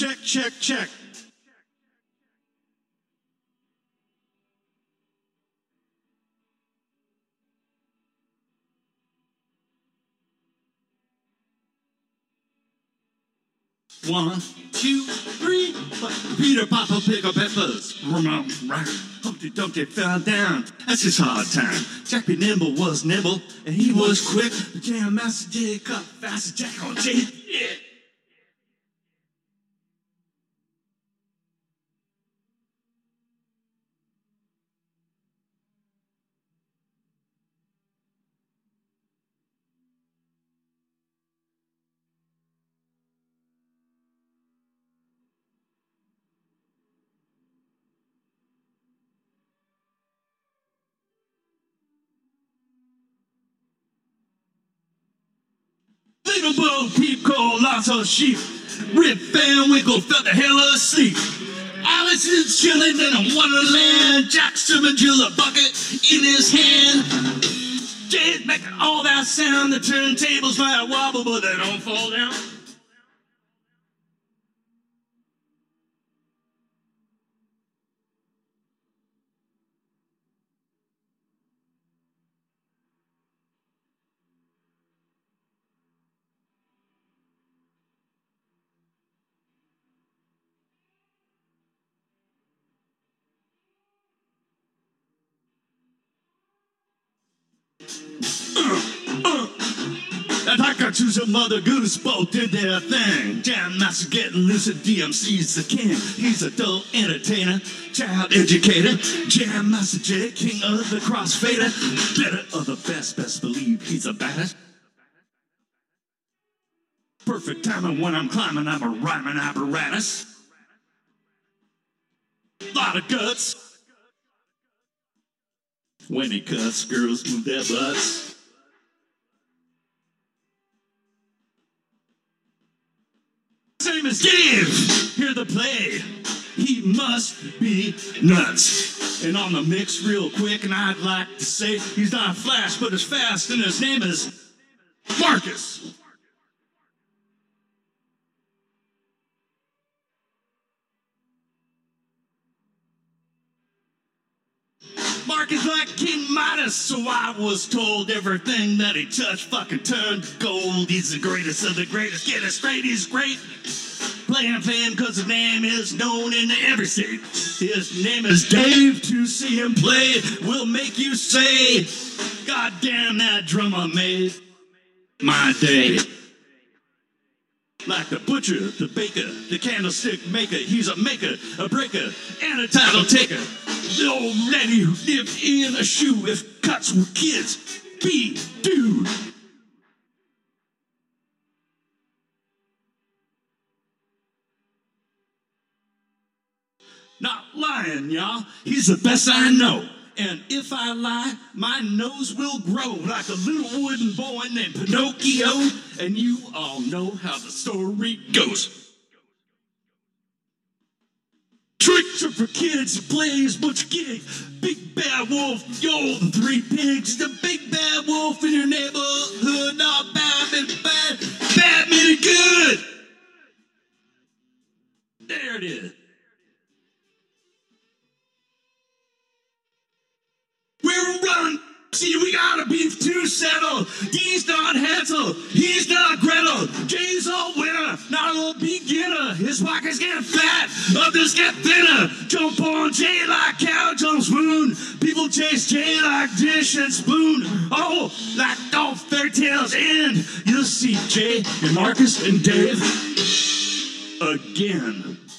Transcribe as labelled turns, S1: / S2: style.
S1: check, check, check. One, two, three. Peter Papa pick up peppers. Humpty Dumpty fell down. That's his hard time. Jack nimble was nimble, and he was quick. The jam master Jay cut fast. Jack on Jay. Yeah. Little Bo Peep lots of sheep. Rip Van Winkle felt the hell asleep. Alice is chilling in a wonderland. Jack Sherman drew a bucket in his hand. Jay's making all that sound. The turntables might wobble, but they don't fall down. And I got you some mother goose both did their thing. Jam master getting loose DMC's the king. He's adult entertainer, child educator. Jam master Jay, king of the crossfader. Better of the best, best believe he's a baddest. Perfect timing when I'm climbing, I'm a rhyming apparatus. Lot of guts. When he cuts, girls move their butts. Dave. Hear the play. He must be nuts. And on the mix, real quick, and I'd like to say he's not Flash, but he's fast, and his name is Marcus. Mark is like King Midas, so I was told everything that he touched fucking turned to gold. He's the greatest of the greatest. Get it straight, he's great. Playing fan cause his name is known in every state. His name is Dave. To see him play will make you say, God damn, that drummer made my day. Like the butcher, the baker, the candlestick maker, he's a maker, a breaker, and a title taker. The old lady who lived in a shoe if cuts were kids. Be dude. Not lying, y'all. He's the best I know. And if I lie, my nose will grow like a little wooden boy named Pinocchio. And you all know how the story goes. Tricks are for kids who plays butcher gig. Big bad wolf, yo, the three pigs. The big bad wolf in your neighborhood. Not bad, but bad, bad, meaning good. Settled. He's not Hansel. He's not Gretel. Jay's a winner, not a beginner. His pockets get fat, others get thinner. Jump on Jay like cow jumps moon. People chase Jay like dish and spoon. Oh, like all fairy tales end. You'll see Jay and Marcus and Dave again.